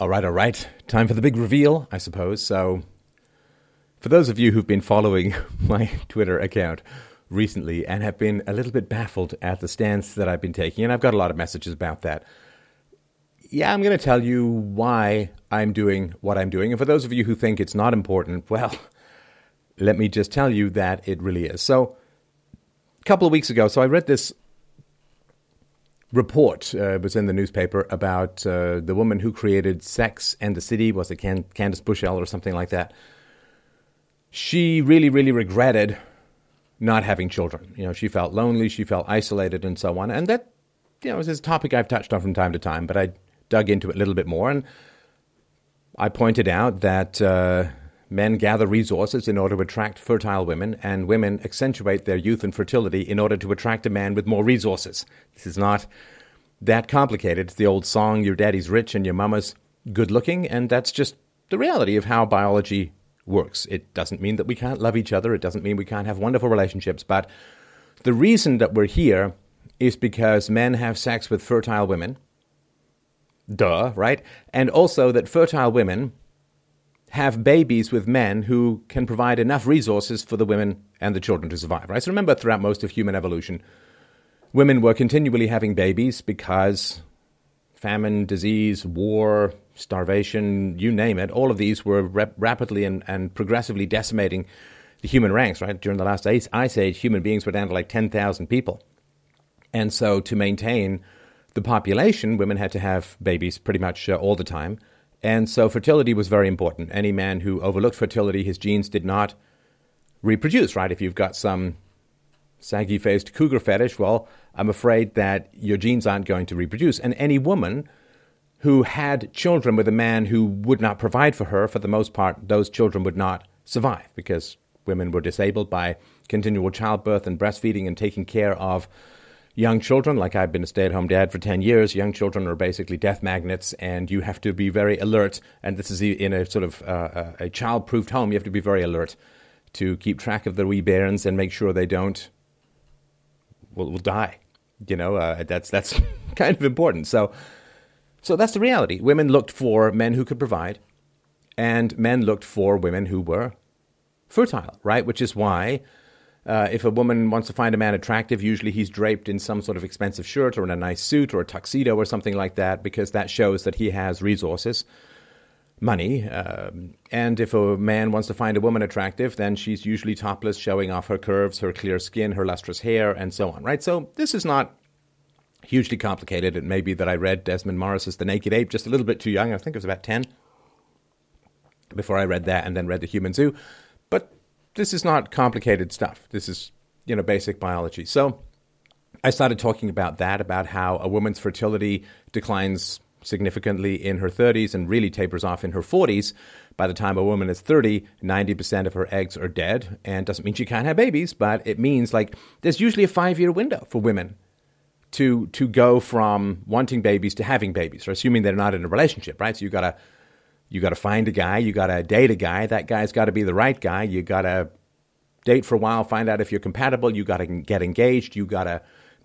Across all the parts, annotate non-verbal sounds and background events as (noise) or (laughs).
All right, all right. Time for the big reveal, I suppose. So, for those of you who've been following (laughs) my Twitter account recently and have been a little bit baffled at the stance that I've been taking, and I've got a lot of messages about that, yeah, I'm going to tell you why I'm doing what I'm doing. And for those of you who think it's not important, well, (laughs) let me just tell you that it really is. So, a couple of weeks ago, so I read this report uh, was in the newspaper about uh, the woman who created Sex and the City. Was it Can- Candace Bushell or something like that? She really, really regretted not having children. You know, she felt lonely, she felt isolated, and so on. And that, you know, is a topic I've touched on from time to time. But I dug into it a little bit more, and I pointed out that. Uh, Men gather resources in order to attract fertile women, and women accentuate their youth and fertility in order to attract a man with more resources. This is not that complicated. It's the old song, Your daddy's rich and your mama's good looking, and that's just the reality of how biology works. It doesn't mean that we can't love each other, it doesn't mean we can't have wonderful relationships, but the reason that we're here is because men have sex with fertile women. Duh, right? And also that fertile women have babies with men who can provide enough resources for the women and the children to survive. Right? So remember, throughout most of human evolution, women were continually having babies because famine, disease, war, starvation, you name it, all of these were rap- rapidly and, and progressively decimating the human ranks, right? During the last ice, ice age, human beings were down to like 10,000 people. And so to maintain the population, women had to have babies pretty much uh, all the time. And so fertility was very important. Any man who overlooked fertility, his genes did not reproduce, right? If you've got some saggy faced cougar fetish, well, I'm afraid that your genes aren't going to reproduce. And any woman who had children with a man who would not provide for her, for the most part, those children would not survive because women were disabled by continual childbirth and breastfeeding and taking care of young children, like I've been a stay at home dad for 10 years, young children are basically death magnets, and you have to be very alert. And this is in a sort of uh, a child proofed home, you have to be very alert to keep track of the wee bairns and make sure they don't, will, will die. You know, uh, that's, that's (laughs) kind of important. So, so that's the reality. Women looked for men who could provide, and men looked for women who were fertile, right? Which is why uh, if a woman wants to find a man attractive, usually he's draped in some sort of expensive shirt or in a nice suit or a tuxedo or something like that, because that shows that he has resources, money. Um, and if a man wants to find a woman attractive, then she's usually topless, showing off her curves, her clear skin, her lustrous hair, and so on, right? So this is not hugely complicated. It may be that I read Desmond Morris's The Naked Ape just a little bit too young. I think it was about 10 before I read that and then read The Human Zoo. This is not complicated stuff. This is, you know, basic biology. So I started talking about that, about how a woman's fertility declines significantly in her 30s and really tapers off in her 40s. By the time a woman is 30, 90% of her eggs are dead. And doesn't mean she can't have babies, but it means like there's usually a five year window for women to to go from wanting babies to having babies, or assuming they're not in a relationship, right? So you've gotta you got to find a guy, you got to date a guy. That guy's got to be the right guy. You got to date for a while, find out if you're compatible. You got to get engaged. You got to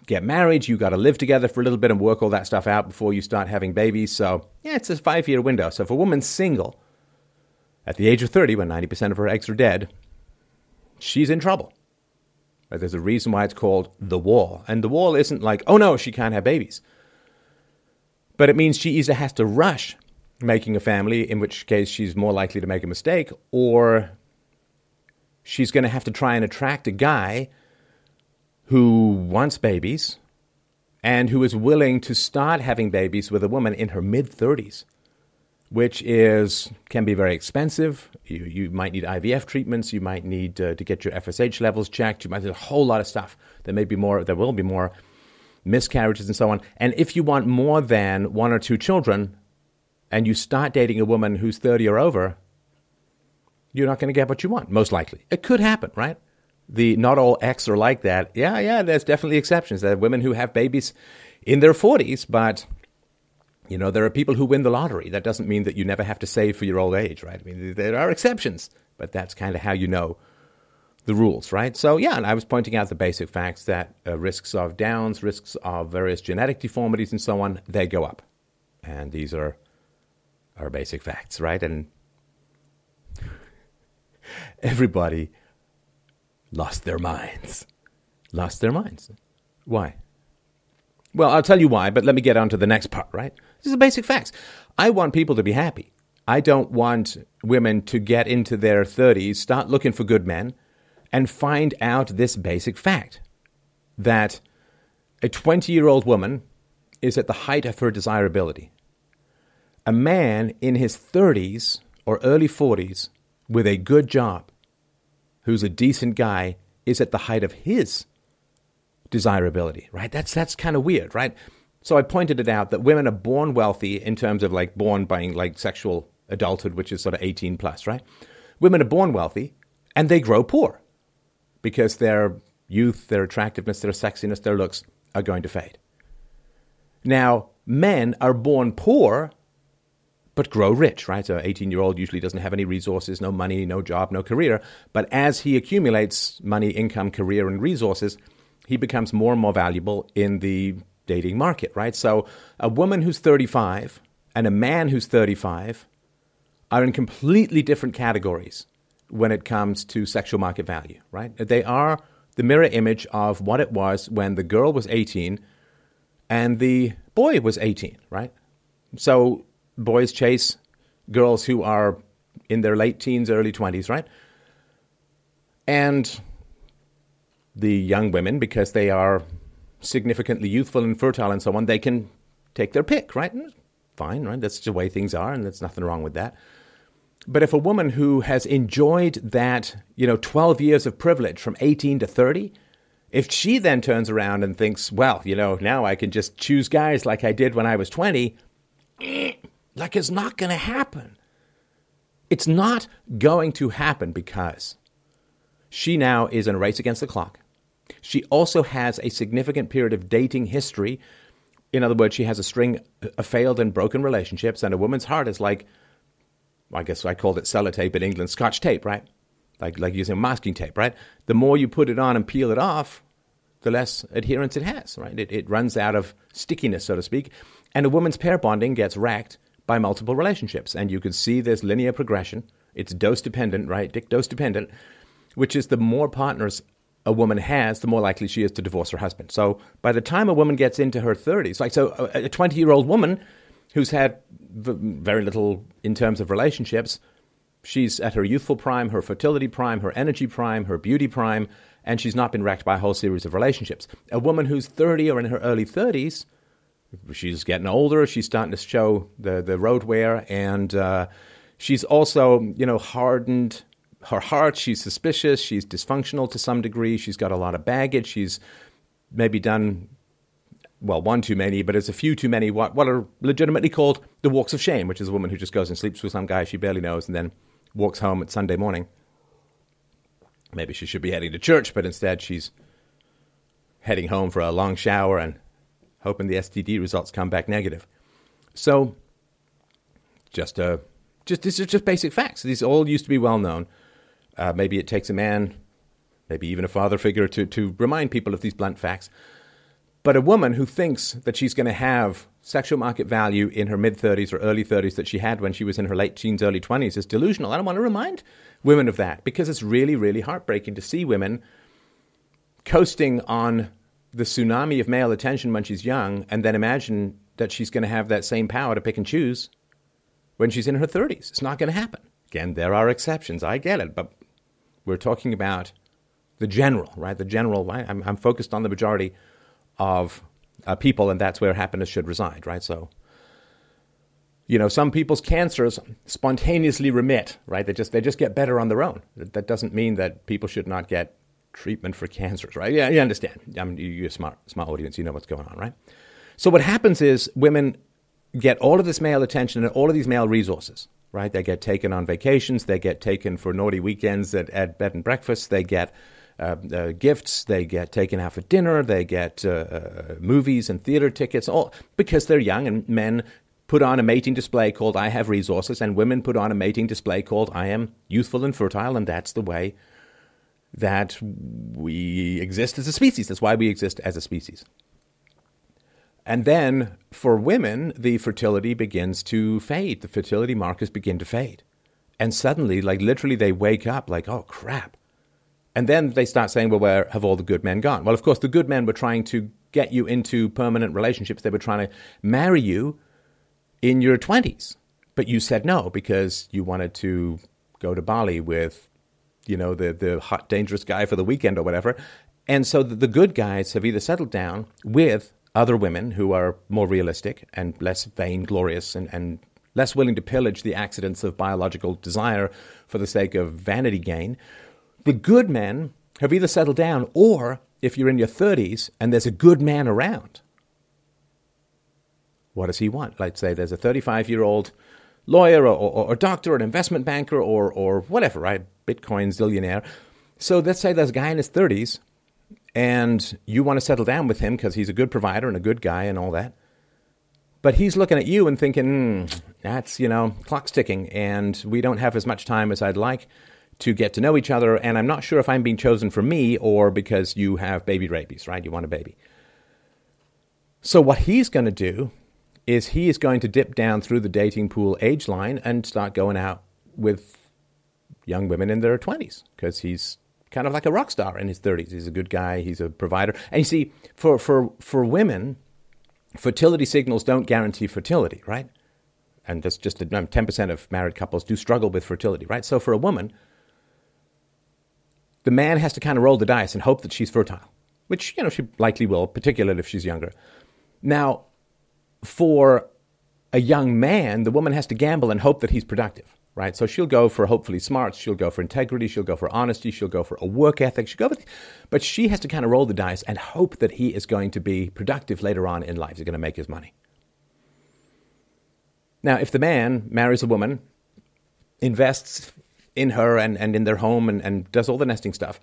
get married. You got to live together for a little bit and work all that stuff out before you start having babies. So, yeah, it's a five year window. So, if a woman's single at the age of 30, when 90% of her eggs are dead, she's in trouble. There's a reason why it's called the wall. And the wall isn't like, oh no, she can't have babies. But it means she either has to rush making a family, in which case she's more likely to make a mistake, or she's going to have to try and attract a guy who wants babies and who is willing to start having babies with a woman in her mid 30s, which is can be very expensive. You, you might need IVF treatments. You might need uh, to get your FSH levels checked. You might need a whole lot of stuff. There may be more. There will be more miscarriages and so on. And if you want more than one or two children, and you start dating a woman who's 30 or over, you're not going to get what you want, most likely. It could happen, right? The not all X are like that. Yeah, yeah, there's definitely exceptions. There are women who have babies in their 40s, but you know, there are people who win the lottery. That doesn't mean that you never have to save for your old age, right? I mean, there are exceptions, but that's kind of how you know the rules, right? So, yeah, and I was pointing out the basic facts that uh, risks of Downs, risks of various genetic deformities, and so on, they go up. And these are are basic facts, right? And (laughs) everybody lost their minds. Lost their minds. Why? Well, I'll tell you why, but let me get on to the next part, right? These are basic facts. I want people to be happy. I don't want women to get into their 30s, start looking for good men, and find out this basic fact that a 20 year old woman is at the height of her desirability. A man in his 30s or early 40s with a good job, who's a decent guy, is at the height of his desirability, right? That's, that's kind of weird, right? So I pointed it out that women are born wealthy in terms of like born by like sexual adulthood, which is sort of 18 plus, right? Women are born wealthy and they grow poor because their youth, their attractiveness, their sexiness, their looks are going to fade. Now, men are born poor but grow rich, right? So, 18 year old usually doesn't have any resources, no money, no job, no career. But as he accumulates money, income, career, and resources, he becomes more and more valuable in the dating market, right? So, a woman who's 35 and a man who's 35 are in completely different categories when it comes to sexual market value, right? They are the mirror image of what it was when the girl was 18 and the boy was 18, right? So boys chase girls who are in their late teens, early 20s, right? And the young women, because they are significantly youthful and fertile and so on, they can take their pick, right? Fine, right? That's the way things are, and there's nothing wrong with that. But if a woman who has enjoyed that, you know, 12 years of privilege from 18 to 30, if she then turns around and thinks, well, you know, now I can just choose guys like I did when I was 20, like it's not going to happen. It's not going to happen because she now is in a race against the clock. She also has a significant period of dating history. In other words, she has a string of failed and broken relationships, and a woman's heart is like, I guess I called it sellotape in England, scotch tape, right? Like, like using masking tape, right? The more you put it on and peel it off, the less adherence it has, right? It, it runs out of stickiness, so to speak. And a woman's pair bonding gets racked by multiple relationships. And you can see this linear progression. It's dose dependent, right? Dick dose dependent, which is the more partners a woman has, the more likely she is to divorce her husband. So by the time a woman gets into her 30s, like so a 20 year old woman who's had very little in terms of relationships, she's at her youthful prime, her fertility prime, her energy prime, her beauty prime, and she's not been wrecked by a whole series of relationships. A woman who's 30 or in her early 30s, she's getting older, she's starting to show the, the road wear, and uh, she's also, you know, hardened her heart. She's suspicious, she's dysfunctional to some degree, she's got a lot of baggage, she's maybe done well, one too many, but it's a few too many what, what are legitimately called the walks of shame, which is a woman who just goes and sleeps with some guy she barely knows and then walks home at Sunday morning. Maybe she should be heading to church, but instead she's heading home for a long shower and hoping the STD results come back negative. So, just uh, just these are just basic facts. These all used to be well known. Uh, maybe it takes a man, maybe even a father figure, to to remind people of these blunt facts. But a woman who thinks that she's going to have sexual market value in her mid 30s or early 30s that she had when she was in her late teens, early 20s is delusional. I don't want to remind women of that because it's really, really heartbreaking to see women coasting on the tsunami of male attention when she's young and then imagine that she's going to have that same power to pick and choose when she's in her 30s. It's not going to happen. Again, there are exceptions. I get it. But we're talking about the general, right? The general, right? I'm, I'm focused on the majority of uh, people, and that's where happiness should reside, right? So, you know, some people's cancers spontaneously remit, right? They just they just get better on their own. That doesn't mean that people should not get treatment for cancers, right? Yeah, you understand. I mean, you're a smart smart audience. You know what's going on, right? So what happens is women get all of this male attention and all of these male resources, right? They get taken on vacations, they get taken for naughty weekends at, at bed and breakfast, they get uh, uh, gifts, they get taken out for dinner, they get uh, uh, movies and theater tickets, all because they're young and men put on a mating display called I have resources, and women put on a mating display called I am youthful and fertile, and that's the way that we exist as a species. That's why we exist as a species. And then for women, the fertility begins to fade. The fertility markers begin to fade. And suddenly, like literally, they wake up like, oh crap. And then they start saying, well, where have all the good men gone? Well, of course, the good men were trying to get you into permanent relationships. They were trying to marry you in your 20s. But you said no because you wanted to go to Bali with, you know, the, the hot, dangerous guy for the weekend or whatever. And so the, the good guys have either settled down with other women who are more realistic and less vainglorious and, and less willing to pillage the accidents of biological desire for the sake of vanity gain. The good men have either settled down or if you're in your 30s and there's a good man around, what does he want? Let's say there's a 35 year old lawyer or, or, or, doctor, an investment banker, or, or whatever, right? Bitcoin zillionaire. So let's say there's a guy in his 30s and you want to settle down with him because he's a good provider and a good guy and all that. But he's looking at you and thinking, mm, that's, you know, clock's ticking and we don't have as much time as I'd like to get to know each other, and I'm not sure if I'm being chosen for me or because you have baby rabies, right? You want a baby. So, what he's going to do is he is going to dip down through the dating pool age line and start going out with young women in their 20s because he's kind of like a rock star in his 30s. He's a good guy, he's a provider. And you see, for, for, for women, fertility signals don't guarantee fertility, right? And that's just um, 10% of married couples do struggle with fertility, right? So, for a woman, the man has to kind of roll the dice and hope that she's fertile, which, you know, she likely will, particularly if she's younger. Now, for a young man, the woman has to gamble and hope that he's productive, right? So she'll go for hopefully smarts, she'll go for integrity, she'll go for honesty, she'll go for a work ethic, she'll go for, but she has to kind of roll the dice and hope that he is going to be productive later on in life. He's going to make his money. Now, if the man marries a woman, invests in her and, and in their home and, and does all the nesting stuff,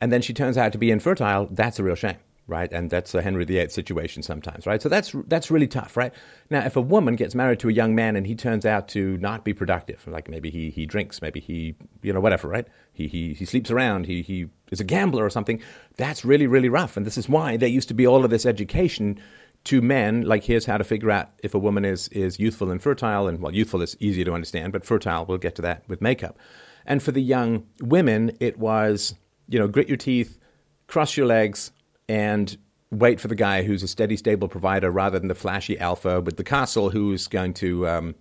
and then she turns out to be infertile, that's a real shame, right? And that's a Henry VIII situation sometimes, right? So that's that's really tough, right? Now, if a woman gets married to a young man and he turns out to not be productive, like maybe he he drinks, maybe he you know whatever, right? He he he sleeps around, he he is a gambler or something. That's really really rough, and this is why there used to be all of this education to men, like here's how to figure out if a woman is is youthful and fertile, and well, youthful is easier to understand, but fertile, we'll get to that with makeup. And for the young women, it was, you know, grit your teeth, cross your legs, and wait for the guy who's a steady, stable provider rather than the flashy alpha with the castle who's going to um,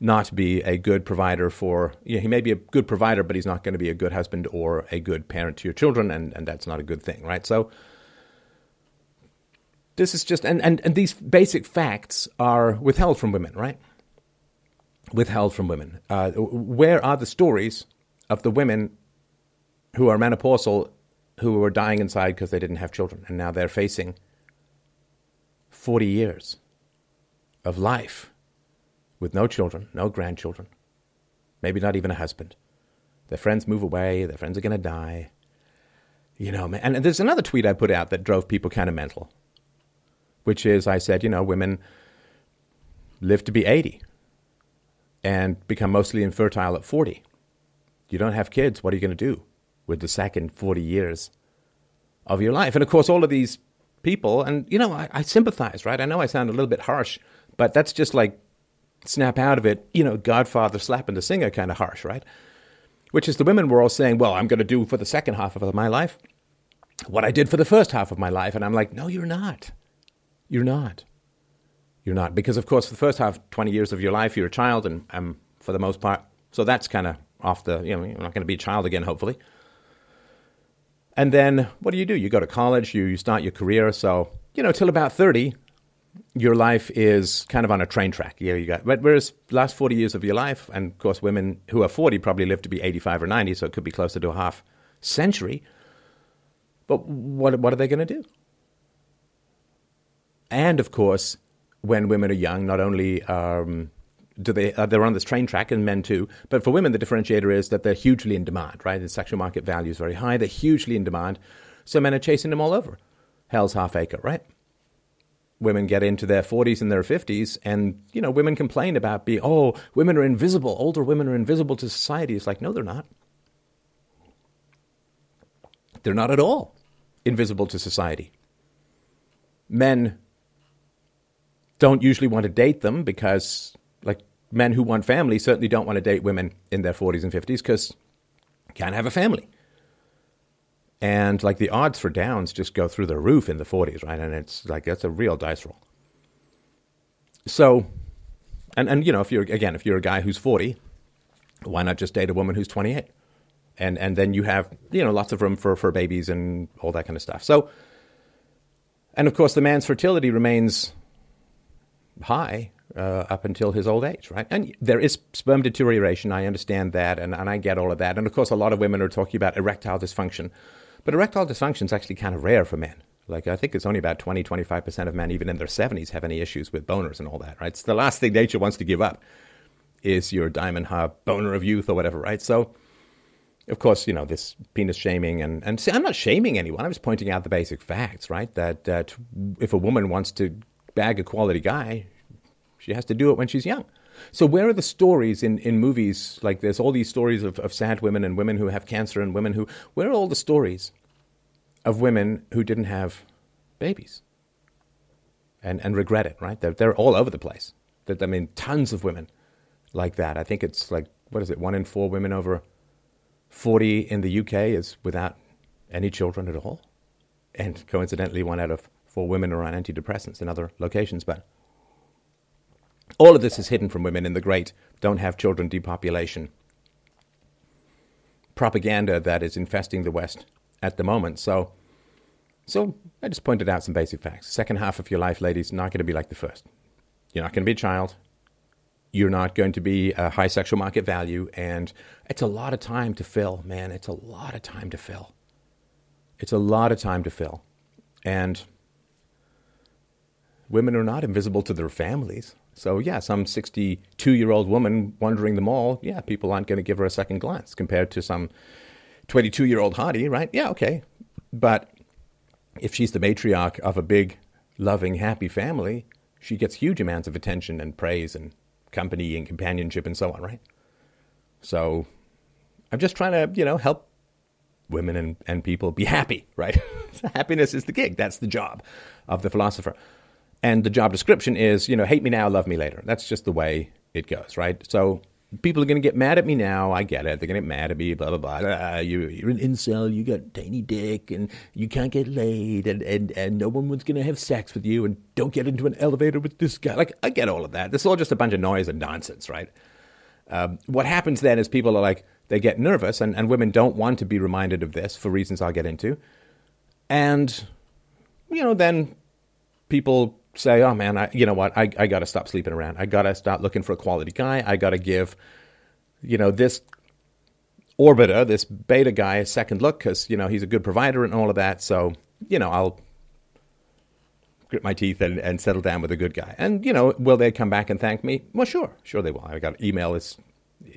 not be a good provider for, you know, he may be a good provider, but he's not going to be a good husband or a good parent to your children, and, and that's not a good thing, right? So this is just, and, and, and these basic facts are withheld from women, right? withheld from women. Uh, where are the stories of the women who are menopausal who were dying inside because they didn't have children and now they're facing 40 years of life with no children, no grandchildren, maybe not even a husband. Their friends move away, their friends are going to die. You know. And there's another tweet I put out that drove people kind of mental, which is I said, you know, women live to be 80 and become mostly infertile at 40. You don't have kids. What are you going to do with the second 40 years of your life? And of course, all of these people, and you know, I, I sympathize, right? I know I sound a little bit harsh, but that's just like snap out of it, you know, Godfather slapping the singer kind of harsh, right? Which is the women were all saying, well, I'm going to do for the second half of my life what I did for the first half of my life. And I'm like, no, you're not. You're not. You're not. Because, of course, for the first half, 20 years of your life, you're a child, and um, for the most part, so that's kind of off the, you know, you're not going to be a child again, hopefully. And then what do you do? You go to college, you, you start your career. So, you know, till about 30, your life is kind of on a train track. Yeah, you got, whereas last 40 years of your life, and of course, women who are 40 probably live to be 85 or 90, so it could be closer to a half century. But what, what are they going to do? And of course, when women are young, not only um, do they uh, they're on this train track, and men too, but for women the differentiator is that they're hugely in demand. Right, the sexual market value is very high. They're hugely in demand, so men are chasing them all over. Hell's half acre, right? Women get into their 40s and their 50s, and you know, women complain about being, oh, women are invisible. Older women are invisible to society. It's like, no, they're not. They're not at all invisible to society. Men don't usually want to date them because, men who want family certainly don't want to date women in their 40s and 50s because can't have a family. And like the odds for downs just go through the roof in the 40s, right? And it's like that's a real dice roll. So, and, and you know, if you're, again, if you're a guy who's 40, why not just date a woman who's 28? And, and then you have, you know, lots of room for, for babies and all that kind of stuff. So, and of course, the man's fertility remains high uh, up until his old age, right? And there is sperm deterioration. I understand that, and, and I get all of that. And of course, a lot of women are talking about erectile dysfunction. But erectile dysfunction is actually kind of rare for men. Like, I think it's only about 20, 25% of men, even in their 70s, have any issues with boners and all that, right? It's the last thing nature wants to give up is your diamond harp boner of youth or whatever, right? So, of course, you know, this penis shaming and, and see, I'm not shaming anyone. I'm just pointing out the basic facts, right? That, that if a woman wants to bag a quality guy, she has to do it when she's young. So where are the stories in, in movies like there's all these stories of, of sad women and women who have cancer and women who where are all the stories of women who didn't have babies and, and regret it, right? They're, they're all over the place. That I mean, tons of women like that. I think it's like, what is it, one in four women over 40 in the UK is without any children at all. And coincidentally, one out of four women are on antidepressants in other locations. But all of this is hidden from women in the great don't have children depopulation propaganda that is infesting the West at the moment. So, so I just pointed out some basic facts. Second half of your life, ladies, not going to be like the first. You're not going to be a child. You're not going to be a high sexual market value, and it's a lot of time to fill, man. It's a lot of time to fill. It's a lot of time to fill, and women are not invisible to their families. So, yeah, some 62 year old woman wandering the mall, yeah, people aren't going to give her a second glance compared to some 22 year old hottie, right? Yeah, okay. But if she's the matriarch of a big, loving, happy family, she gets huge amounts of attention and praise and company and companionship and so on, right? So, I'm just trying to, you know, help women and, and people be happy, right? (laughs) Happiness is the gig. That's the job of the philosopher. And the job description is, you know, hate me now, love me later. That's just the way it goes, right? So people are going to get mad at me now. I get it. They're going to get mad at me, blah, blah, blah. Uh, you, you're an incel, you got tiny dick, and you can't get laid, and, and, and no one's going to have sex with you, and don't get into an elevator with this guy. Like, I get all of that. This is all just a bunch of noise and nonsense, right? Um, what happens then is people are like, they get nervous, and, and women don't want to be reminded of this for reasons I'll get into. And, you know, then people say, oh man, I, you know what, I, I got to stop sleeping around. I got to start looking for a quality guy. I got to give, you know, this orbiter, this beta guy, a second look because, you know, he's a good provider and all of that. So, you know, I'll grit my teeth and, and settle down with a good guy. And, you know, will they come back and thank me? Well, sure. Sure they will. I got email It's,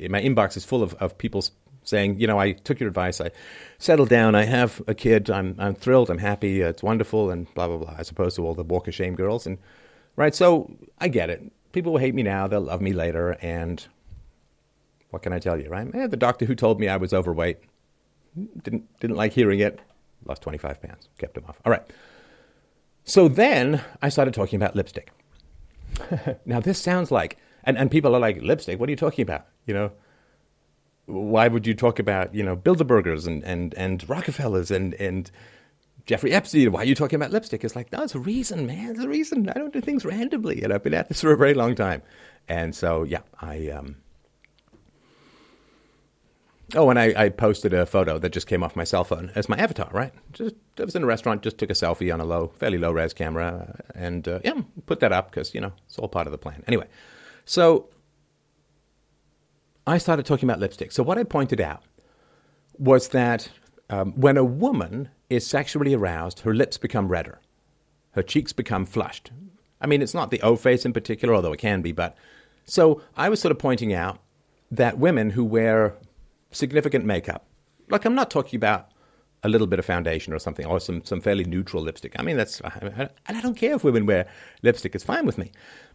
my inbox is full of, of people saying, you know, I took your advice. I settled down. I have a kid. I'm, I'm thrilled. I'm happy. it's wonderful, and blah, blah, blah, as opposed to all the walk of shame girls. And, right? So I get it. People will hate me now. They'll love me later. And what can I tell you, right? Eh, the doctor who told me I was overweight didn't, didn't like hearing it. Lost 25 pounds. Kept him off. All right. So then I started talking about lipstick. (laughs) now, this sounds like, and, and people are like, lipstick? What are you talking about? You know, why would you talk about you know Bilderbergers and and and Rockefellers and and Jeffrey Epstein? Why are you talking about lipstick? It's like no, it's a reason, man. It's a reason. I don't do things randomly, and I've been at this for a very long time. And so yeah, I um. Oh, and I, I posted a photo that just came off my cell phone as my avatar. Right, just I was in a restaurant, just took a selfie on a low, fairly low res camera, and uh, yeah, put that up because you know it's all part of the plan. Anyway, so I started talking about lipstick. So, what I pointed out was that um, when a woman is sexually aroused, her lips become redder, her cheeks become flushed. I mean, it's not the O face in particular, although it can be, but so I was sort of pointing out that women who wear significant makeup, like I'm not talking about a little bit of foundation or something, or some, some fairly neutral lipstick. I mean, that's, and I don't care if women wear lipstick, it's fine with me.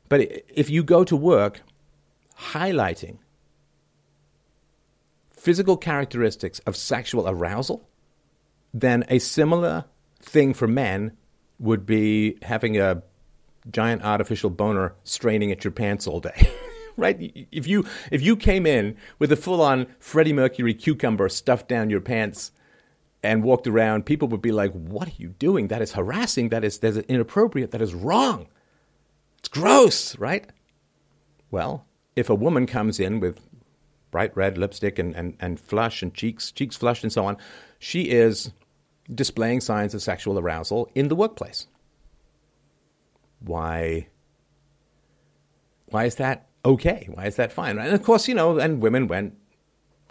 But if you go to work highlighting physical characteristics of sexual arousal, then a similar thing for men would be having a giant artificial boner straining at your pants all day. (laughs) right? If you if you came in with a full on Freddie Mercury cucumber stuffed down your pants and walked around, people would be like, "What are you doing? That is harassing. That is that is inappropriate. That is wrong. It's gross." Right? Well, if a woman comes in with bright red lipstick and, and, and flush and cheeks cheeks flushed and so on, she is displaying signs of sexual arousal in the workplace. Why? Why is that okay? Why is that fine? And of course, you know, and women went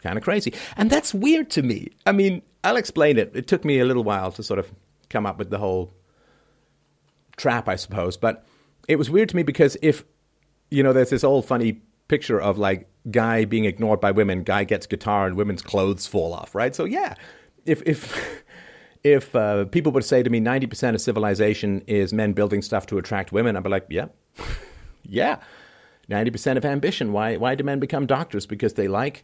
kind of crazy. And that's weird to me. I mean, I'll explain it. It took me a little while to sort of come up with the whole trap, I suppose. But it was weird to me because if, you know, there's this old funny picture of like guy being ignored by women, guy gets guitar and women's clothes fall off, right? So yeah, if if (laughs) if uh, people would say to me 90% of civilization is men building stuff to attract women, I'd be like, yeah, (laughs) yeah. 90% of ambition. Why, why do men become doctors? Because they like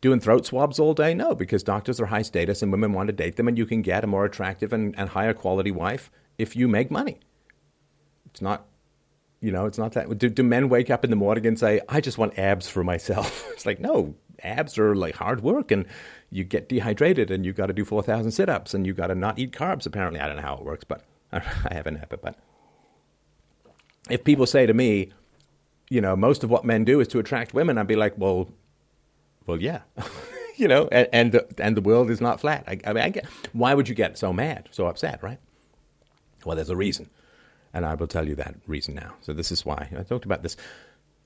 doing throat swabs all day? No, because doctors are high status and women want to date them, and you can get a more attractive and, and higher quality wife if you make money. It's not, you know, it's not that. Do, do men wake up in the morning and say, I just want abs for myself? (laughs) it's like, no, abs are like hard work and you get dehydrated and you got to do 4,000 sit ups and you got to not eat carbs. Apparently, I don't know how it works, but (laughs) I haven't had it. But if people say to me, you know, most of what men do is to attract women, I'd be like, well, well, yeah, (laughs) you know, and and the, and the world is not flat. I, I mean, I get, why would you get so mad, so upset, right? Well, there's a reason, and I will tell you that reason now. So this is why I talked about this.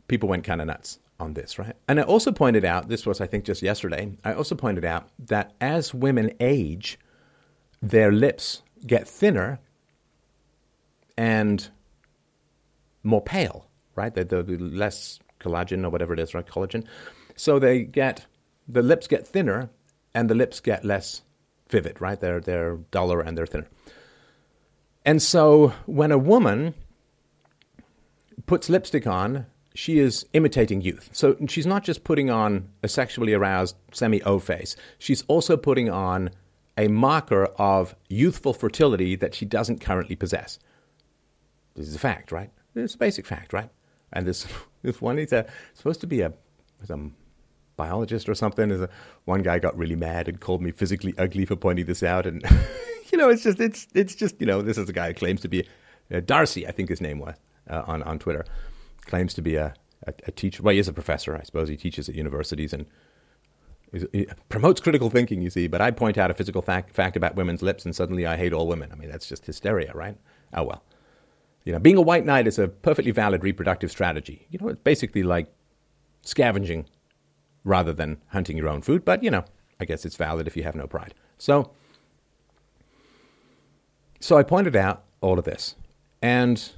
People went kind of nuts on this, right? And I also pointed out this was, I think, just yesterday. I also pointed out that as women age, their lips get thinner and more pale right? The, the, the less collagen or whatever it is, right? Collagen. So they get the lips get thinner and the lips get less vivid, right? They're they're duller and they're thinner. And so when a woman puts lipstick on, she is imitating youth. So she's not just putting on a sexually aroused semi O face, she's also putting on a marker of youthful fertility that she doesn't currently possess. This is a fact, right? It's a basic fact, right? And this (laughs) this one he's a, supposed to be a some biologist or something. Is a, one guy got really mad and called me physically ugly for pointing this out, and (laughs) you know it's just it's it's just you know this is a guy who claims to be uh, Darcy, I think his name was uh, on on Twitter, claims to be a, a, a teacher. Well, he is a professor, I suppose. He teaches at universities and. Promotes critical thinking, you see, but I point out a physical fact, fact about women's lips, and suddenly I hate all women. I mean, that's just hysteria, right? Oh well. You know, being a white knight is a perfectly valid reproductive strategy. You know, it's basically like scavenging rather than hunting your own food, but you know, I guess it's valid if you have no pride. So so I pointed out all of this. And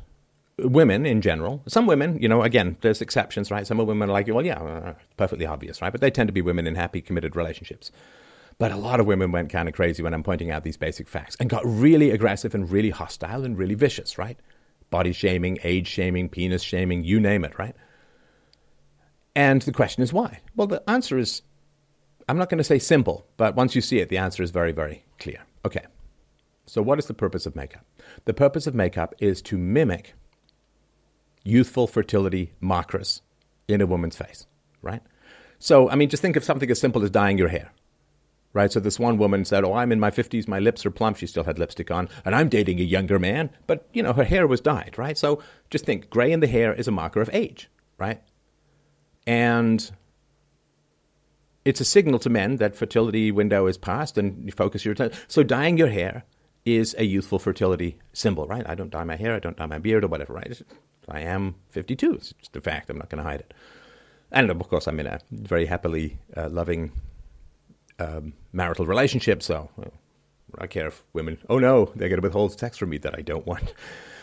women in general, some women, you know, again, there's exceptions, right? Some women are like, well, yeah, uh, perfectly obvious, right? But they tend to be women in happy, committed relationships. But a lot of women went kind of crazy when I'm pointing out these basic facts and got really aggressive and really hostile and really vicious, right? body shaming, age shaming, penis shaming, you name it, right? And the question is why? Well, the answer is I'm not going to say simple, but once you see it, the answer is very, very clear. Okay. So, what is the purpose of makeup? The purpose of makeup is to mimic youthful fertility markers in a woman's face, right? So, I mean, just think of something as simple as dyeing your hair, right? So this one woman said, "Oh, I'm in my 50s, my lips are plump." She still had lipstick on, and I'm dating a younger man, but you know her hair was dyed, right? So just think, gray in the hair is a marker of age, right? And it's a signal to men that fertility window is past, and you focus your attention. So dyeing your hair is a youthful fertility symbol, right? I don't dye my hair, I don't dye my beard, or whatever, right? I am 52. It's just a fact. I'm not going to hide it. And of course, I'm in a very happily uh, loving um, marital relationship. So well, I care if women, oh no, they're going to withhold sex from me that I don't want.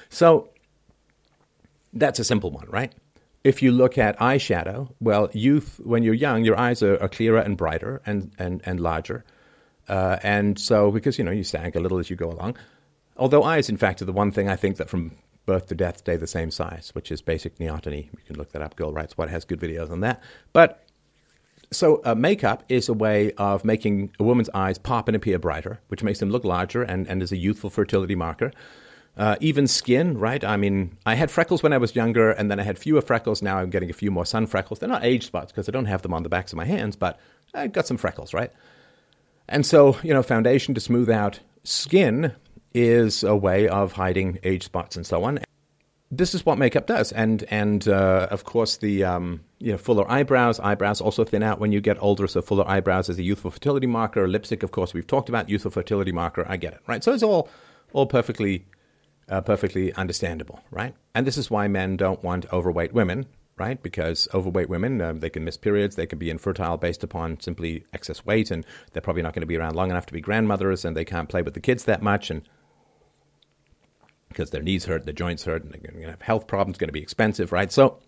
So that's a simple one, right? If you look at eyeshadow, well, youth, when you're young, your eyes are, are clearer and brighter and, and, and larger. Uh, and so, because, you know, you stank a little as you go along. Although eyes, in fact, are the one thing I think that from birth to death stay the same size, which is basic neoteny. You can look that up. Girl Writes What has good videos on that. But so, uh, makeup is a way of making a woman's eyes pop and appear brighter, which makes them look larger and, and is a youthful fertility marker. Uh, even skin, right? I mean, I had freckles when I was younger, and then I had fewer freckles. Now I'm getting a few more sun freckles. They're not age spots because I don't have them on the backs of my hands, but I've got some freckles, right? And so, you know, foundation to smooth out skin is a way of hiding age spots and so on. This is what makeup does, and and uh, of course the um, you know fuller eyebrows. Eyebrows also thin out when you get older, so fuller eyebrows is a youthful fertility marker. Lipstick, of course, we've talked about youthful fertility marker. I get it, right? So it's all all perfectly uh, perfectly understandable, right? And this is why men don't want overweight women, right? Because overweight women, um, they can miss periods, they can be infertile based upon simply excess weight, and they're probably not going to be around long enough to be grandmothers, and they can't play with the kids that much, and because their knees hurt, their joints hurt, and they're going to have health problems, going to be expensive, right? So,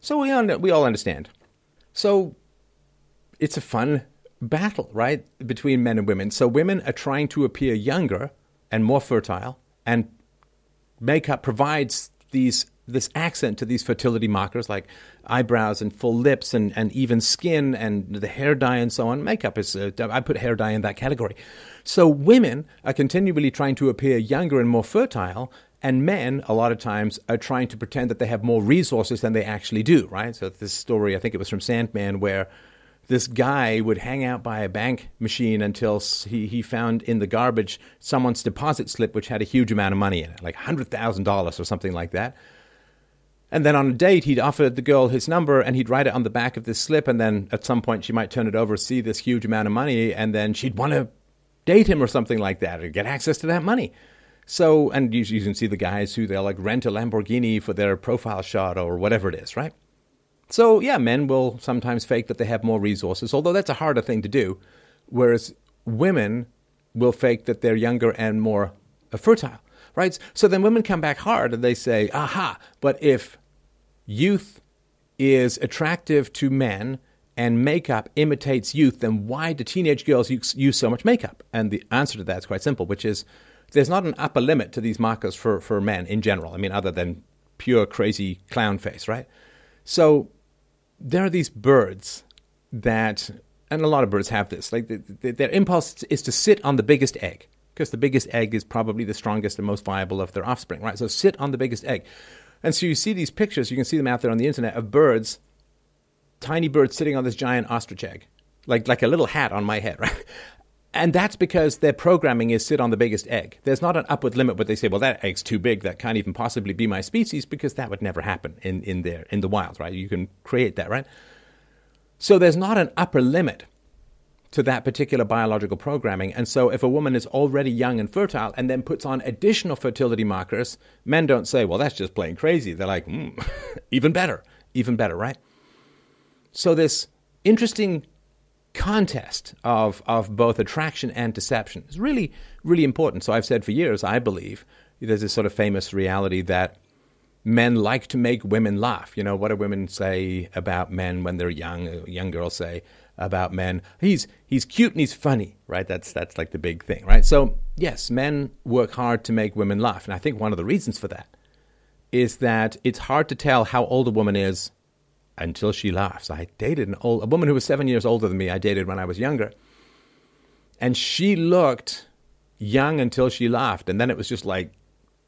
so we all, we all understand. So, it's a fun battle, right, between men and women. So women are trying to appear younger and more fertile, and makeup provides these this accent to these fertility markers like eyebrows and full lips and, and even skin and the hair dye and so on. Makeup is, uh, I put hair dye in that category. So women are continually trying to appear younger and more fertile, and men, a lot of times, are trying to pretend that they have more resources than they actually do, right? So this story, I think it was from Sandman, where this guy would hang out by a bank machine until he, he found in the garbage someone's deposit slip which had a huge amount of money in it, like $100,000 or something like that. And then on a date, he'd offer the girl his number and he'd write it on the back of this slip. And then at some point, she might turn it over, see this huge amount of money, and then she'd want to date him or something like that or get access to that money. So, and you, you can see the guys who they'll like rent a Lamborghini for their profile shot or whatever it is, right? So, yeah, men will sometimes fake that they have more resources, although that's a harder thing to do. Whereas women will fake that they're younger and more fertile, right? So then women come back hard and they say, aha, but if youth is attractive to men and makeup imitates youth, then why do teenage girls use, use so much makeup? And the answer to that is quite simple, which is there's not an upper limit to these markers for, for men in general. I mean, other than pure crazy clown face, right? So there are these birds that, and a lot of birds have this, like the, the, their impulse is to sit on the biggest egg because the biggest egg is probably the strongest and most viable of their offspring, right? So sit on the biggest egg. And so you see these pictures, you can see them out there on the internet of birds, tiny birds sitting on this giant ostrich egg, like, like a little hat on my head, (laughs) right? And that's because their programming is sit on the biggest egg. There's not an upward limit where they say, well, that egg's too big. That can't even possibly be my species because that would never happen in, in, there, in the wild, right? You can create that, right? So there's not an upper limit to that particular biological programming. And so, if a woman is already young and fertile and then puts on additional fertility markers, men don't say, well, that's just plain crazy. They're like, mm, (laughs) even better, even better, right? So, this interesting contest of, of both attraction and deception is really, really important. So, I've said for years, I believe there's this sort of famous reality that men like to make women laugh. You know, what do women say about men when they're young? Young girls say, about men. He's he's cute and he's funny, right? That's that's like the big thing, right? So yes, men work hard to make women laugh, and I think one of the reasons for that is that it's hard to tell how old a woman is until she laughs. I dated an old a woman who was seven years older than me. I dated when I was younger, and she looked young until she laughed, and then it was just like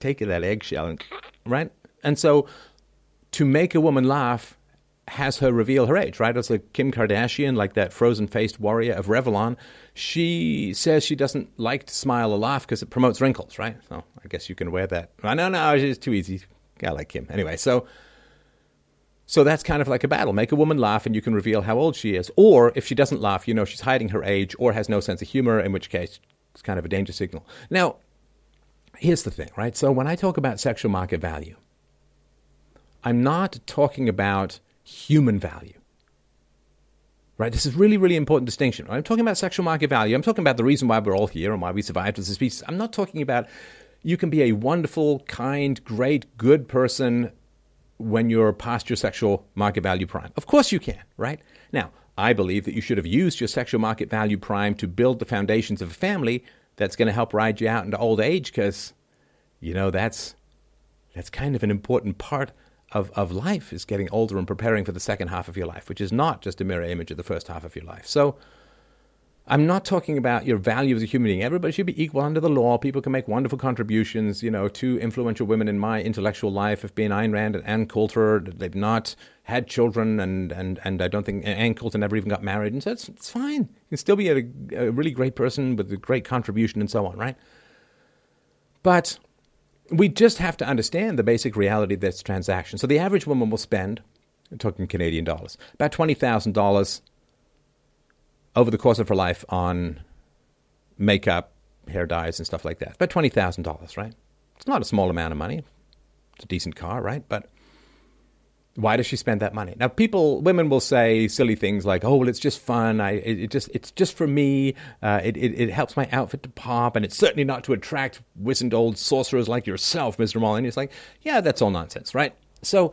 taking that eggshell and right. And so to make a woman laugh has her reveal her age, right? It's like Kim Kardashian, like that frozen faced warrior of Revlon. She says she doesn't like to smile or laugh because it promotes wrinkles, right? So I guess you can wear that. No, no, no, it's too easy. I like Kim. Anyway, so so that's kind of like a battle. Make a woman laugh and you can reveal how old she is. Or if she doesn't laugh, you know she's hiding her age or has no sense of humor, in which case it's kind of a danger signal. Now, here's the thing, right? So when I talk about sexual market value, I'm not talking about human value. Right? This is really, really important distinction. Right? I'm talking about sexual market value. I'm talking about the reason why we're all here and why we survived as a species. I'm not talking about you can be a wonderful, kind, great, good person when you're past your sexual market value prime. Of course you can, right? Now, I believe that you should have used your sexual market value prime to build the foundations of a family that's going to help ride you out into old age because, you know, that's, that's kind of an important part of, of life is getting older and preparing for the second half of your life, which is not just a mirror image of the first half of your life. So I'm not talking about your value as a human being. Everybody should be equal under the law. People can make wonderful contributions. You know, two influential women in my intellectual life have been Ayn Rand and Ann Coulter. They've not had children, and, and, and I don't think Ann Coulter never even got married. And so it's, it's fine. You can still be a, a really great person with a great contribution and so on, right? But we just have to understand the basic reality of this transaction. So the average woman will spend, I'm talking Canadian dollars, about $20,000 over the course of her life on makeup, hair dyes, and stuff like that. About $20,000, right? It's not a small amount of money. It's a decent car, right? But why does she spend that money? Now, people, women will say silly things like, "Oh, well, it's just fun. I, it, it just, it's just for me. Uh, it, it, it, helps my outfit to pop, and it's certainly not to attract wizened old sorcerers like yourself, Mr. Mullen." It's like, yeah, that's all nonsense, right? So,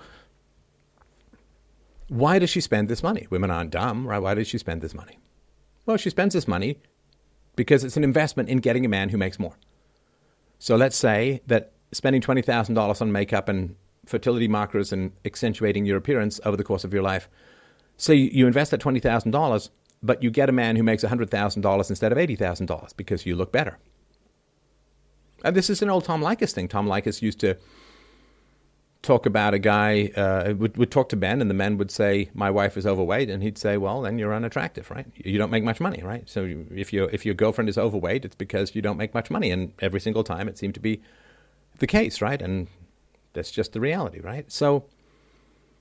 why does she spend this money? Women aren't dumb, right? Why does she spend this money? Well, she spends this money because it's an investment in getting a man who makes more. So let's say that spending $20,000 on makeup and fertility markers and accentuating your appearance over the course of your life. So you invest that $20,000, but you get a man who makes $100,000 instead of $80,000 because you look better. And this is an old Tom Leykis thing. Tom Leykis used to talk about a guy uh, would, would talk to Ben, and the men would say, "My wife is overweight," and he'd say, "Well, then you're unattractive, right? You don't make much money, right? So if you if your girlfriend is overweight, it's because you don't make much money." And every single time, it seemed to be the case, right? And that's just the reality, right? So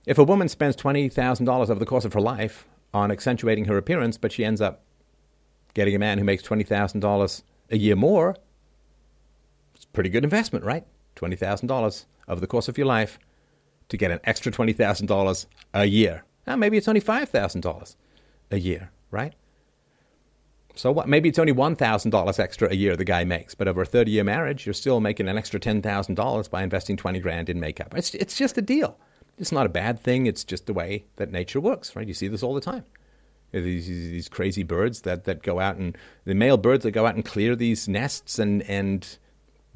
if a woman spends twenty thousand dollars over the course of her life on accentuating her appearance, but she ends up getting a man who makes twenty thousand dollars a year more, it's a pretty good investment, right? Twenty thousand dollars over the course of your life to get an extra $20,000 a year. Now, maybe it's only $5,000 a year, right? So what? Maybe it's only $1,000 extra a year the guy makes, but over a 30 year marriage, you're still making an extra $10,000 by investing 20 grand in makeup. It's, it's just a deal. It's not a bad thing. It's just the way that nature works, right? You see this all the time. These, these crazy birds that, that go out and the male birds that go out and clear these nests and, and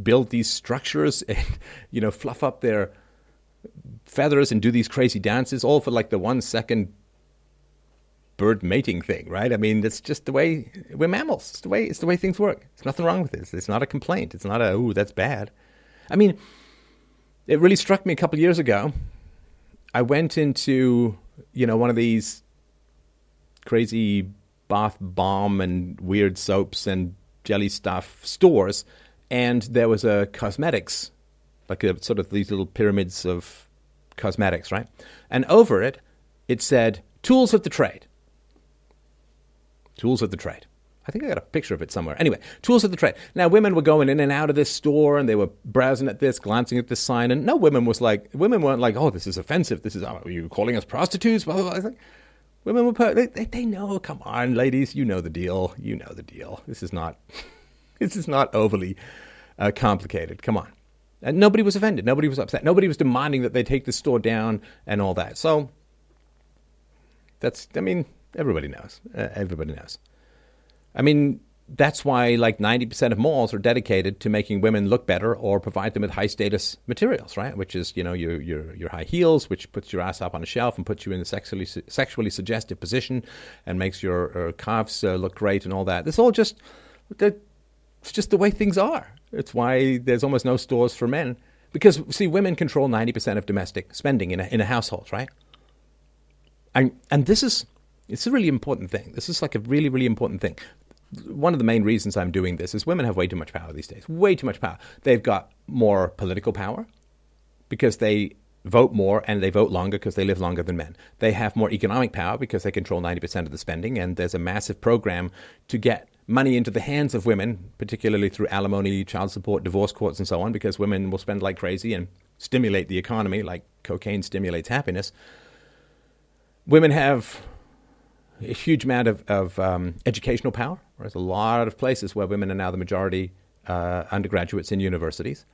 build these structures (laughs) and you know fluff up their feathers and do these crazy dances all for like the one second bird mating thing right? I mean it's just the way we're mammals. It's the way it's the way things work. There's nothing wrong with this. It's not a complaint. It's not a oh that's bad. I mean it really struck me a couple years ago i went into you know one of these crazy bath bomb and weird soaps and jelly stuff stores and there was a cosmetics, like a, sort of these little pyramids of cosmetics, right? And over it, it said tools of the trade. Tools of the trade. I think I got a picture of it somewhere. Anyway, tools of the trade. Now, women were going in and out of this store and they were browsing at this, glancing at this sign, and no women was like, women weren't like, oh, this is offensive. This is, are you calling us prostitutes? Blah, blah, blah. Like, women were, they, they, they know, come on, ladies, you know the deal. You know the deal. This is not. (laughs) this is not overly uh, complicated. Come on. And nobody was offended. Nobody was upset. Nobody was demanding that they take the store down and all that. So that's, I mean, everybody knows. Uh, everybody knows. I mean, that's why like 90% of malls are dedicated to making women look better or provide them with high status materials, right? Which is, you know, your, your, your high heels, which puts your ass up on a shelf and puts you in a sexually, sexually suggestive position and makes your uh, calves uh, look great and all that. This all just, it's just the way things are. It's why there's almost no stores for men. Because, see, women control 90% of domestic spending in a, in a household, right? And, and this is it's a really important thing. This is like a really, really important thing. One of the main reasons I'm doing this is women have way too much power these days. Way too much power. They've got more political power because they vote more and they vote longer because they live longer than men. They have more economic power because they control 90% of the spending, and there's a massive program to get money into the hands of women, particularly through alimony, child support, divorce courts, and so on, because women will spend like crazy and stimulate the economy like cocaine stimulates happiness. Women have a huge amount of, of um, educational power. There's a lot of places where women are now the majority uh, undergraduates in universities.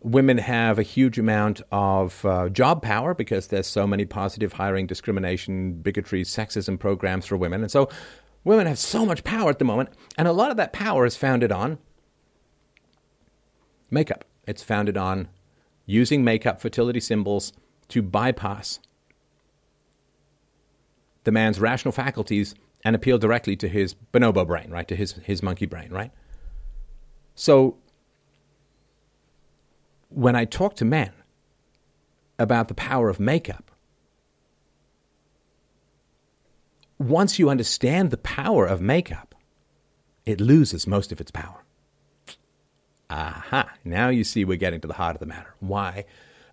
Women have a huge amount of uh, job power because there's so many positive hiring, discrimination, bigotry, sexism programs for women. And so Women have so much power at the moment, and a lot of that power is founded on makeup. It's founded on using makeup fertility symbols to bypass the man's rational faculties and appeal directly to his bonobo brain, right? To his, his monkey brain, right? So when I talk to men about the power of makeup, once you understand the power of makeup, it loses most of its power. Aha, now you see we're getting to the heart of the matter. Why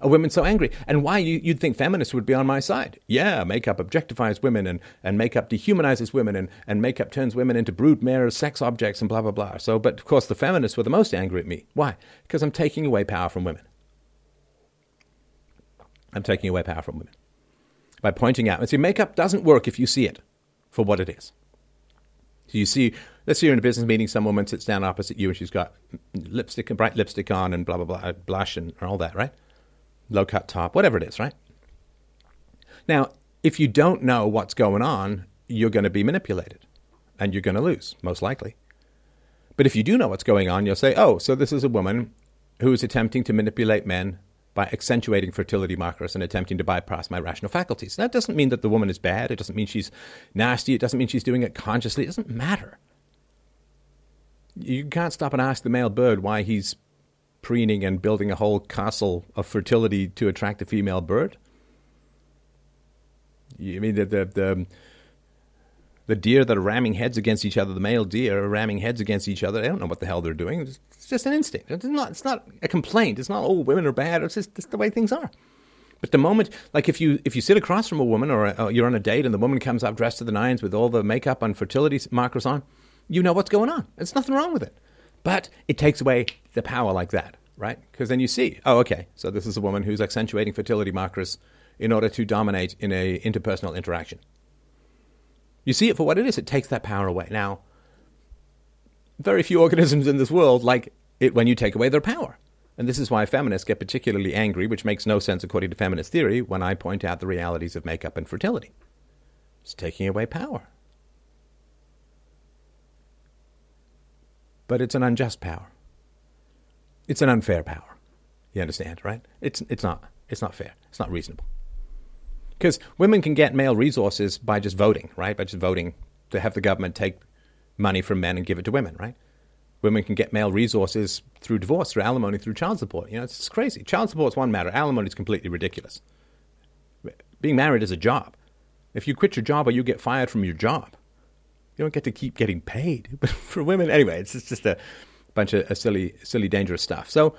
are women so angry? And why you, would think feminists would be on my side. Yeah, makeup objectifies women and, and makeup dehumanizes women and, and makeup turns women into brood mares, sex objects and blah, blah, blah. So, but of course, the feminists were the most angry at me. Why? Because I'm taking away power from women. I'm taking away power from women by pointing out. And see, makeup doesn't work if you see it for what it is. So you see, let's say you're in a business meeting, some woman sits down opposite you and she's got lipstick and bright lipstick on and blah, blah, blah, blush and all that, right? Low cut top, whatever it is, right? Now, if you don't know what's going on, you're going to be manipulated and you're going to lose, most likely. But if you do know what's going on, you'll say, oh, so this is a woman who is attempting to manipulate men by accentuating fertility markers and attempting to bypass my rational faculties. That doesn't mean that the woman is bad. It doesn't mean she's nasty. It doesn't mean she's doing it consciously. It doesn't matter. You can't stop and ask the male bird why he's preening and building a whole castle of fertility to attract a female bird. You mean the, the, the the deer that are ramming heads against each other, the male deer are ramming heads against each other. They don't know what the hell they're doing. It's just an instinct. It's not, it's not a complaint. It's not, oh, women are bad. It's just, the way things are. But the moment, like if you if you sit across from a woman or, a, or you're on a date and the woman comes up dressed to the nines with all the makeup and fertility markers on, you know what's going on. There's nothing wrong with it. But it takes away the power like that, right? Because then you see, oh, okay, so this is a woman who's accentuating fertility markers in order to dominate in a interpersonal interaction. You see it for what it is. It takes that power away. Now, very few organisms in this world like it when you take away their power. And this is why feminists get particularly angry, which makes no sense according to feminist theory, when I point out the realities of makeup and fertility. It's taking away power. But it's an unjust power. It's an unfair power. You understand, right? It's, it's, not, it's not fair. It's not reasonable. Because women can get male resources by just voting, right? By just voting to have the government take money from men and give it to women, right? Women can get male resources through divorce, through alimony, through child support. You know, it's crazy. Child support is one matter. Alimony is completely ridiculous. Being married is a job. If you quit your job or you get fired from your job, you don't get to keep getting paid. (laughs) But for women, anyway, it's just a bunch of silly, silly, dangerous stuff. So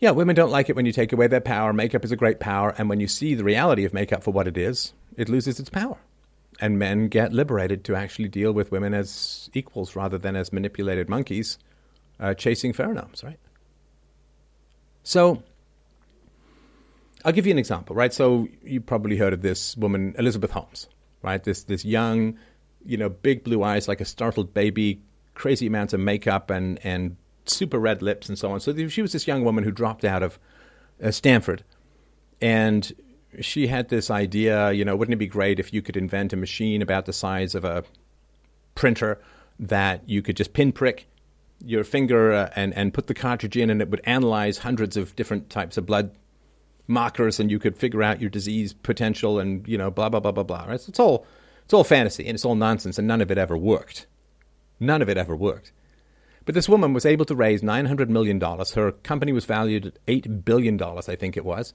yeah, women don't like it when you take away their power. Makeup is a great power. And when you see the reality of makeup for what it is, it loses its power. And men get liberated to actually deal with women as equals rather than as manipulated monkeys uh, chasing pheromones, right? So, I'll give you an example, right? So, you probably heard of this woman, Elizabeth Holmes, right? This, this young, you know, big blue eyes like a startled baby, crazy amounts of makeup and, and super red lips and so on. So she was this young woman who dropped out of uh, Stanford, and she had this idea. You know, wouldn't it be great if you could invent a machine about the size of a printer that you could just pinprick your finger uh, and and put the cartridge in, and it would analyze hundreds of different types of blood markers, and you could figure out your disease potential, and you know, blah blah blah blah blah. Right? So it's all it's all fantasy and it's all nonsense, and none of it ever worked. None of it ever worked. But this woman was able to raise $900 million. Her company was valued at $8 billion, I think it was.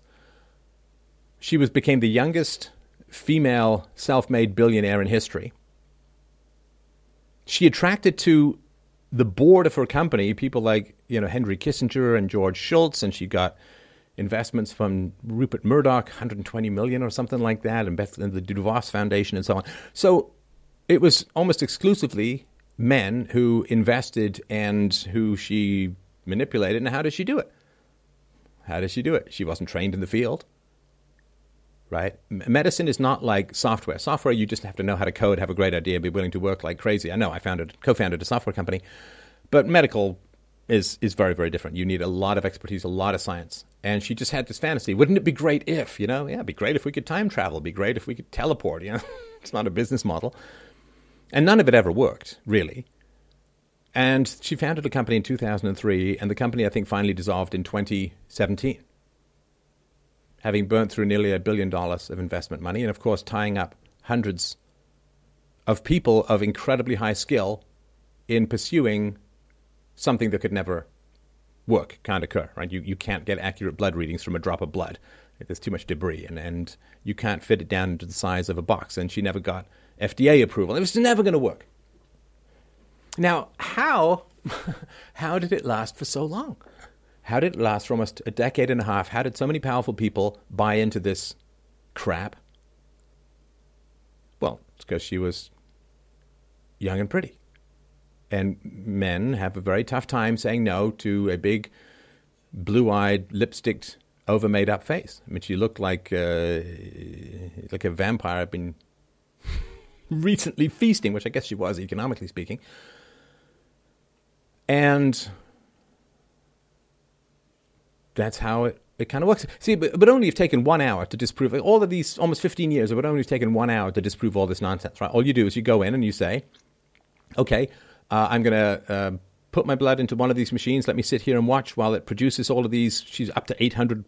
She was, became the youngest female self made billionaire in history. She attracted to the board of her company people like you know Henry Kissinger and George Shultz, and she got investments from Rupert Murdoch, 120 million or something like that, and Betsy DeVos Foundation and so on. So it was almost exclusively men who invested and who she manipulated. And how does she do it? How does she do it? She wasn't trained in the field. Right? Medicine is not like software. Software, you just have to know how to code, have a great idea, be willing to work like crazy. I know I founded, co-founded a software company, but medical is is very very different. You need a lot of expertise, a lot of science. And she just had this fantasy. Wouldn't it be great if, you know? Yeah, it'd be great if we could time travel. It'd be great if we could teleport. You know, (laughs) it's not a business model. And none of it ever worked, really. And she founded a company in 2003, and the company, I think, finally dissolved in 2017, having burnt through nearly a billion dollars of investment money, and of course, tying up hundreds of people of incredibly high skill in pursuing something that could never work, can't occur, right? You, you can't get accurate blood readings from a drop of blood. There's too much debris, and, and you can't fit it down into the size of a box. And she never got FDA approval. It was never going to work. Now, how, (laughs) how did it last for so long? How did it last for almost a decade and a half? How did so many powerful people buy into this crap? Well, it's because she was young and pretty. And men have a very tough time saying no to a big, blue eyed, lipsticked, over made up face. I mean, she looked like, uh, like a vampire had been (laughs) recently feasting, which I guess she was, economically speaking. And that's how it, it kind of works. See, but, but only have taken one hour to disprove. All of these, almost 15 years, it would only have taken one hour to disprove all this nonsense, right? All you do is you go in and you say, okay, uh, I'm going to uh, put my blood into one of these machines. Let me sit here and watch while it produces all of these. She's up to 800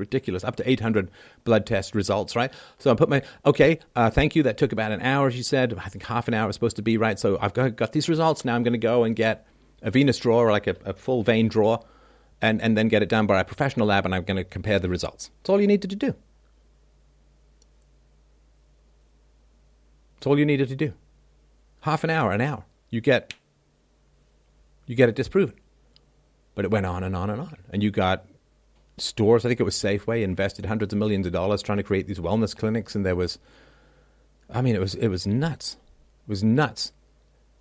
ridiculous, up to 800 blood test results, right? So I put my, okay, uh, thank you. That took about an hour, she said. I think half an hour was supposed to be, right? So I've got, got these results. Now I'm going to go and get a venous draw or like a, a, full vein draw and, and then get it done by a professional lab and I'm going to compare the results. That's all you needed to do. That's all you needed to do. Half an hour, an hour. You get you get it disproven. But it went on and on and on. And you got stores, I think it was Safeway, invested hundreds of millions of dollars trying to create these wellness clinics and there was I mean it was it was nuts. It was nuts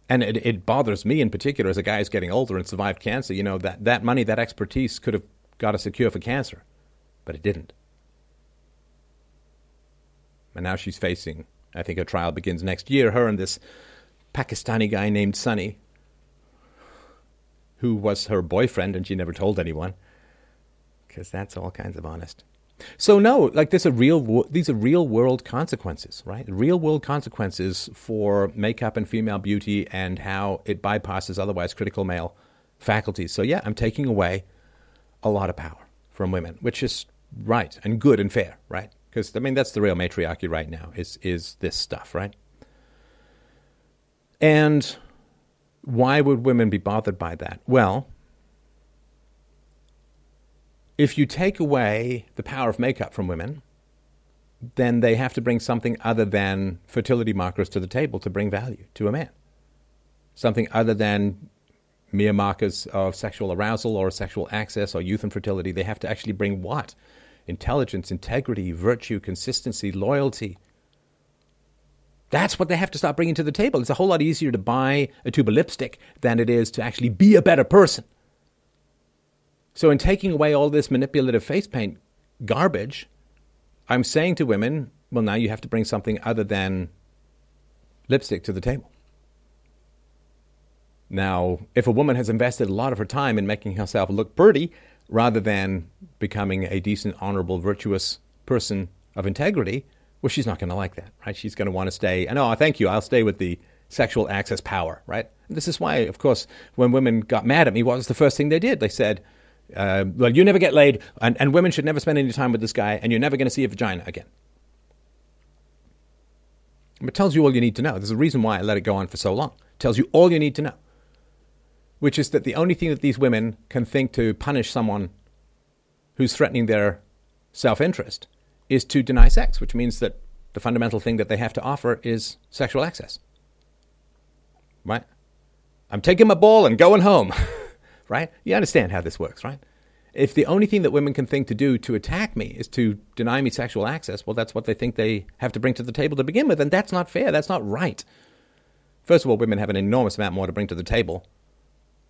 and it, it bothers me in particular as a guy who's getting older and survived cancer. You know that that money, that expertise could have got us a cure for cancer, but it didn't. And now she's facing. I think her trial begins next year. Her and this Pakistani guy named Sunny, who was her boyfriend, and she never told anyone, because that's all kinds of honest. So no, like this are real. These are real world consequences, right? Real world consequences for makeup and female beauty and how it bypasses otherwise critical male faculties. So yeah, I'm taking away a lot of power from women, which is right and good and fair, right? Because I mean that's the real matriarchy right now is is this stuff, right? And why would women be bothered by that? Well, if you take away the power of makeup from women, then they have to bring something other than fertility markers to the table to bring value to a man. Something other than mere markers of sexual arousal or sexual access or youth and fertility. They have to actually bring what? Intelligence, integrity, virtue, consistency, loyalty. That's what they have to start bringing to the table. It's a whole lot easier to buy a tube of lipstick than it is to actually be a better person. So, in taking away all this manipulative face paint garbage, I'm saying to women, well, now you have to bring something other than lipstick to the table. Now, if a woman has invested a lot of her time in making herself look pretty rather than becoming a decent, honorable, virtuous person of integrity, well, she's not going to like that, right? She's going to want to stay, and oh, thank you, I'll stay with the sexual access power, right? And this is why, of course, when women got mad at me, what was the first thing they did? They said, uh, well, you never get laid, and, and women should never spend any time with this guy, and you're never going to see a vagina again. It tells you all you need to know. There's a reason why I let it go on for so long. It tells you all you need to know, which is that the only thing that these women can think to punish someone who's threatening their self interest is to deny sex, which means that the fundamental thing that they have to offer is sexual access. Right? I'm taking my ball and going home. (laughs) right? You understand how this works, right? If the only thing that women can think to do to attack me is to deny me sexual access, well, that's what they think they have to bring to the table to begin with, and that's not fair. That's not right. First of all, women have an enormous amount more to bring to the table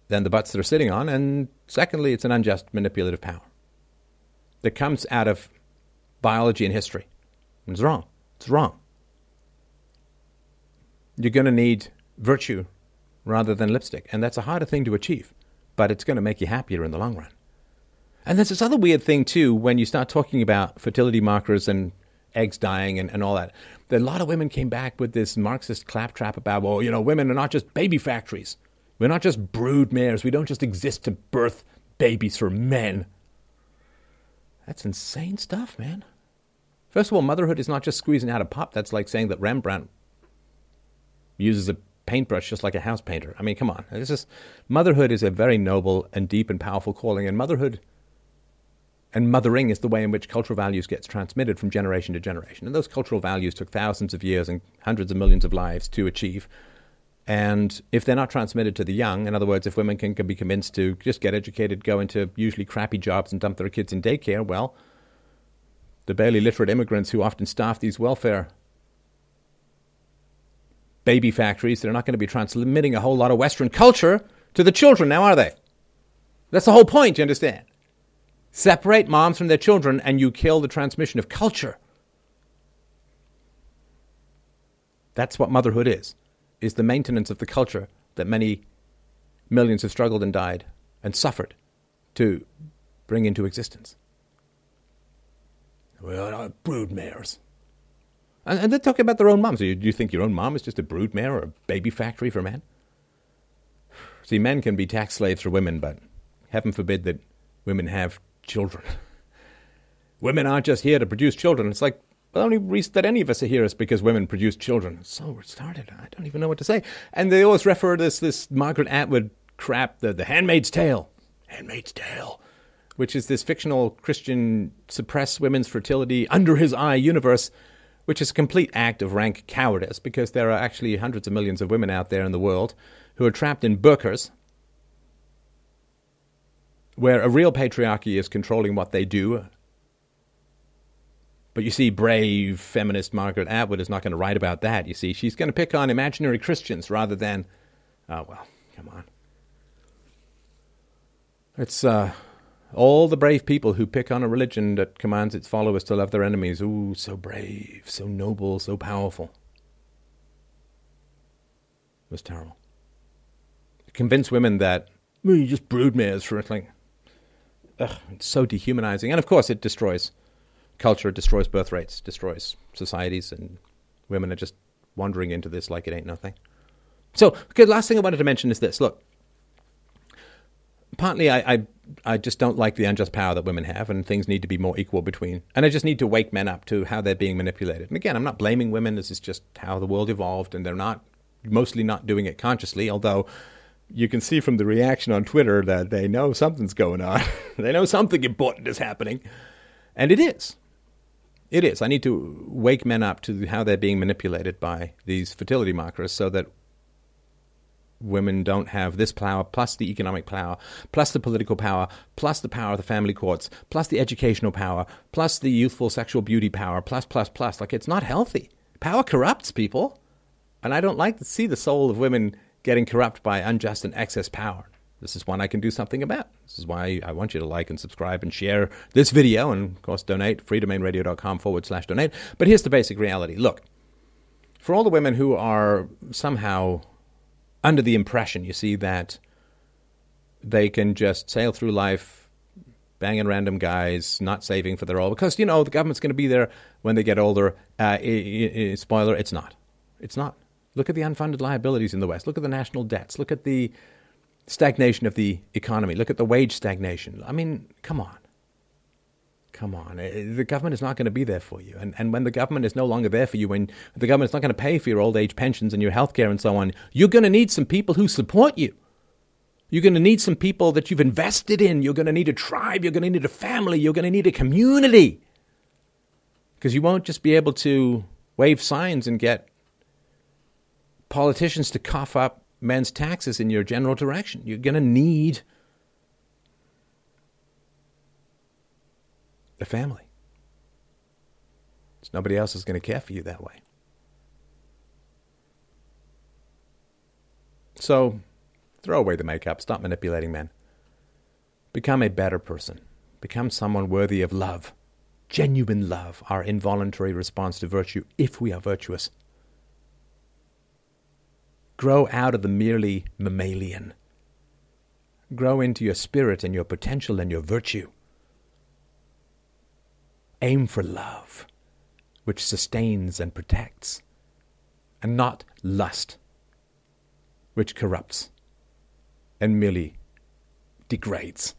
than the butts they're sitting on, and secondly, it's an unjust manipulative power that comes out of biology and history. It's wrong. It's wrong. You're going to need virtue rather than lipstick, and that's a harder thing to achieve but it's going to make you happier in the long run. And there's this other weird thing, too, when you start talking about fertility markers and eggs dying and, and all that. A lot of women came back with this Marxist claptrap about, well, you know, women are not just baby factories. We're not just brood mares. We don't just exist to birth babies for men. That's insane stuff, man. First of all, motherhood is not just squeezing out a pup. That's like saying that Rembrandt uses a paintbrush just like a house painter. I mean, come on. This is motherhood is a very noble and deep and powerful calling, and motherhood and mothering is the way in which cultural values gets transmitted from generation to generation. And those cultural values took thousands of years and hundreds of millions of lives to achieve. And if they're not transmitted to the young, in other words, if women can, can be convinced to just get educated, go into usually crappy jobs and dump their kids in daycare, well, the barely literate immigrants who often staff these welfare baby factories, they're not going to be transmitting a whole lot of Western culture to the children now, are they? That's the whole point, you understand? Separate moms from their children and you kill the transmission of culture. That's what motherhood is, is the maintenance of the culture that many millions have struggled and died and suffered to bring into existence. Well, uh, brood mares. And, and, they're talking about their own moms. Do you, do you think your own mom is just a brood mare or a baby factory for men? See, men can be tax slaves for women, but heaven forbid that women have children. (laughs) women aren't just here to produce children. It's like the only reason that any of us are here is because women produce children. So started. I don't even know what to say. And they always refer to this this Margaret Atwood crap, the the Handmaid's Tale, Handmaid's Tale, which is this fictional Christian suppress women's fertility under his eye universe. Which is a complete act of rank cowardice because there are actually hundreds of millions of women out there in the world who are trapped in burqas where a real patriarchy is controlling what they do. But you see, brave feminist Margaret Atwood is not going to write about that. You see, she's going to pick on imaginary Christians rather than, oh, well, come on. It's uh, all the brave people who pick on a religion that commands its followers to love their enemies. Ooh, so brave, so noble, so powerful. It was terrible. Convince women that, well, you just broodmares for it. Like, ugh, it's so dehumanizing. And of course, it destroys culture, destroys birth rates, destroys societies, and women are just wandering into this like it ain't nothing. So, okay, last thing I wanted to mention is this. Look, partly I, I, I just don't like the unjust power that women have, and things need to be more equal between. And I just need to wake men up to how they're being manipulated. And again, I'm not blaming women. This is just how the world evolved, and they're not mostly not doing it consciously, although you can see from the reaction on Twitter that they know something's going on. (laughs) they know something important is happening. And it is. It is. I need to wake men up to how they're being manipulated by these fertility markers so that women don't have this power, plus the economic power, plus the political power, plus the power of the family courts, plus the educational power, plus the youthful sexual beauty power, plus, plus, plus. Like, it's not healthy. Power corrupts people. And I don't like to see the soul of women getting corrupt by unjust and excess power. This is one I can do something about. This is why I want you to like and subscribe and share this video and, of course, donate, freedomainradio.com forward slash donate. But here's the basic reality. Look, for all the women who are somehow under the impression, you see, that they can just sail through life banging random guys, not saving for their old, because, you know, the government's going to be there when they get older. Uh, spoiler, it's not. It's not. Look at the unfunded liabilities in the West. Look at the national debts. Look at the stagnation of the economy. Look at the wage stagnation. I mean, come on. Come on. Eh, the government is not going to be there for you. And, and when the government is no longer there for you, when the government is not going to pay for your old age pensions and your health care and so on, you're going to need some people who support you. You're going to need some people that you've invested in. You're going to need a tribe. You're going to need a family. You're going to need a community. Because you won't just be able to wave signs and get politicians to cough up men's taxes in your general direction. You're going to need a family. So nobody else is going to care for you that way. So throw away the makeup, stop manipulating men. Become a better person. Become someone worthy of love. Genuine love, our involuntary response to virtue, if we are virtuous grow out of the merely mammalian. Grow into your spirit and your potential and your virtue. Aim for love, which sustains and protects, and not lust, which corrupts and merely degrades.